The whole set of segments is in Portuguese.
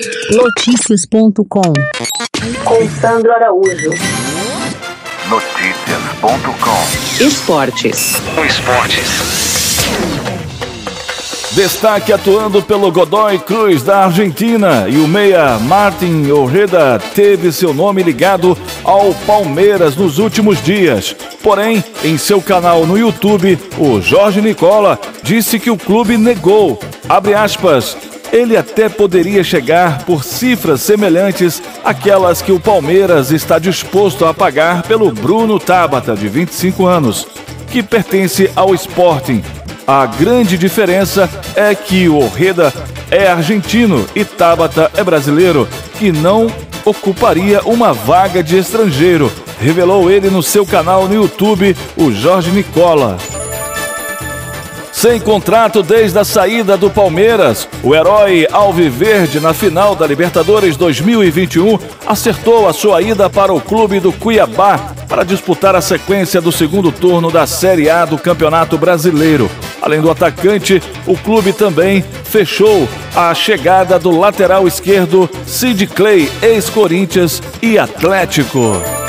Notícias.com com Sandro Araújo. Notícias.com Esportes. Esportes. Destaque atuando pelo Godoy Cruz da Argentina e o meia Martin Orreda teve seu nome ligado ao Palmeiras nos últimos dias. Porém, em seu canal no YouTube, o Jorge Nicola disse que o clube negou. Abre aspas. Ele até poderia chegar por cifras semelhantes àquelas que o Palmeiras está disposto a pagar pelo Bruno Tabata, de 25 anos, que pertence ao Sporting. A grande diferença é que o Orreda é argentino e Tabata é brasileiro, que não ocuparia uma vaga de estrangeiro, revelou ele no seu canal no YouTube, o Jorge Nicola. Sem contrato desde a saída do Palmeiras, o herói Alviverde na final da Libertadores 2021 acertou a sua ida para o clube do Cuiabá para disputar a sequência do segundo turno da Série A do Campeonato Brasileiro. Além do atacante, o clube também fechou a chegada do lateral esquerdo Sid Clay, ex-Corinthians e Atlético.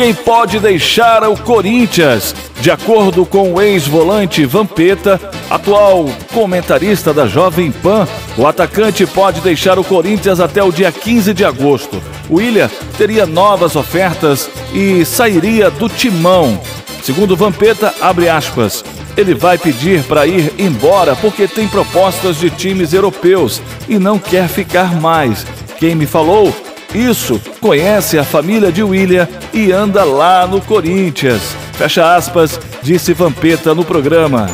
Quem pode deixar o Corinthians? De acordo com o ex-volante Vampeta, atual comentarista da Jovem Pan, o atacante pode deixar o Corinthians até o dia 15 de agosto. O William teria novas ofertas e sairia do timão. Segundo Vampeta, abre aspas, ele vai pedir para ir embora porque tem propostas de times europeus e não quer ficar mais. Quem me falou isso, conhece a família de William e anda lá no Corinthians. Fecha aspas, disse Vampeta no programa.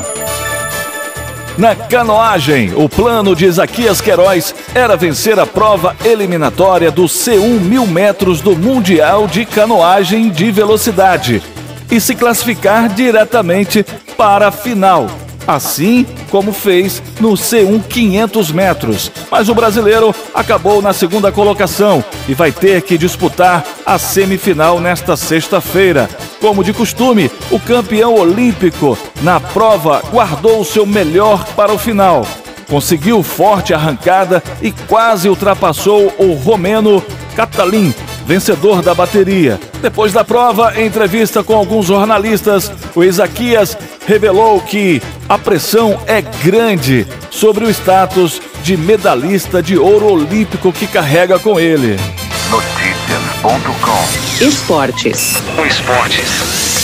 Na canoagem, o plano de Isaquias Queiroz era vencer a prova eliminatória do C1 mil metros do Mundial de Canoagem de Velocidade e se classificar diretamente para a final assim como fez no C1 500 metros. Mas o brasileiro acabou na segunda colocação e vai ter que disputar a semifinal nesta sexta-feira. Como de costume, o campeão olímpico na prova guardou o seu melhor para o final. Conseguiu forte arrancada e quase ultrapassou o romeno Catalin, vencedor da bateria. Depois da prova, em entrevista com alguns jornalistas, o Isaquias revelou que a pressão é grande sobre o status de medalhista de ouro olímpico que carrega com ele. Notícias.com Esportes. Esportes.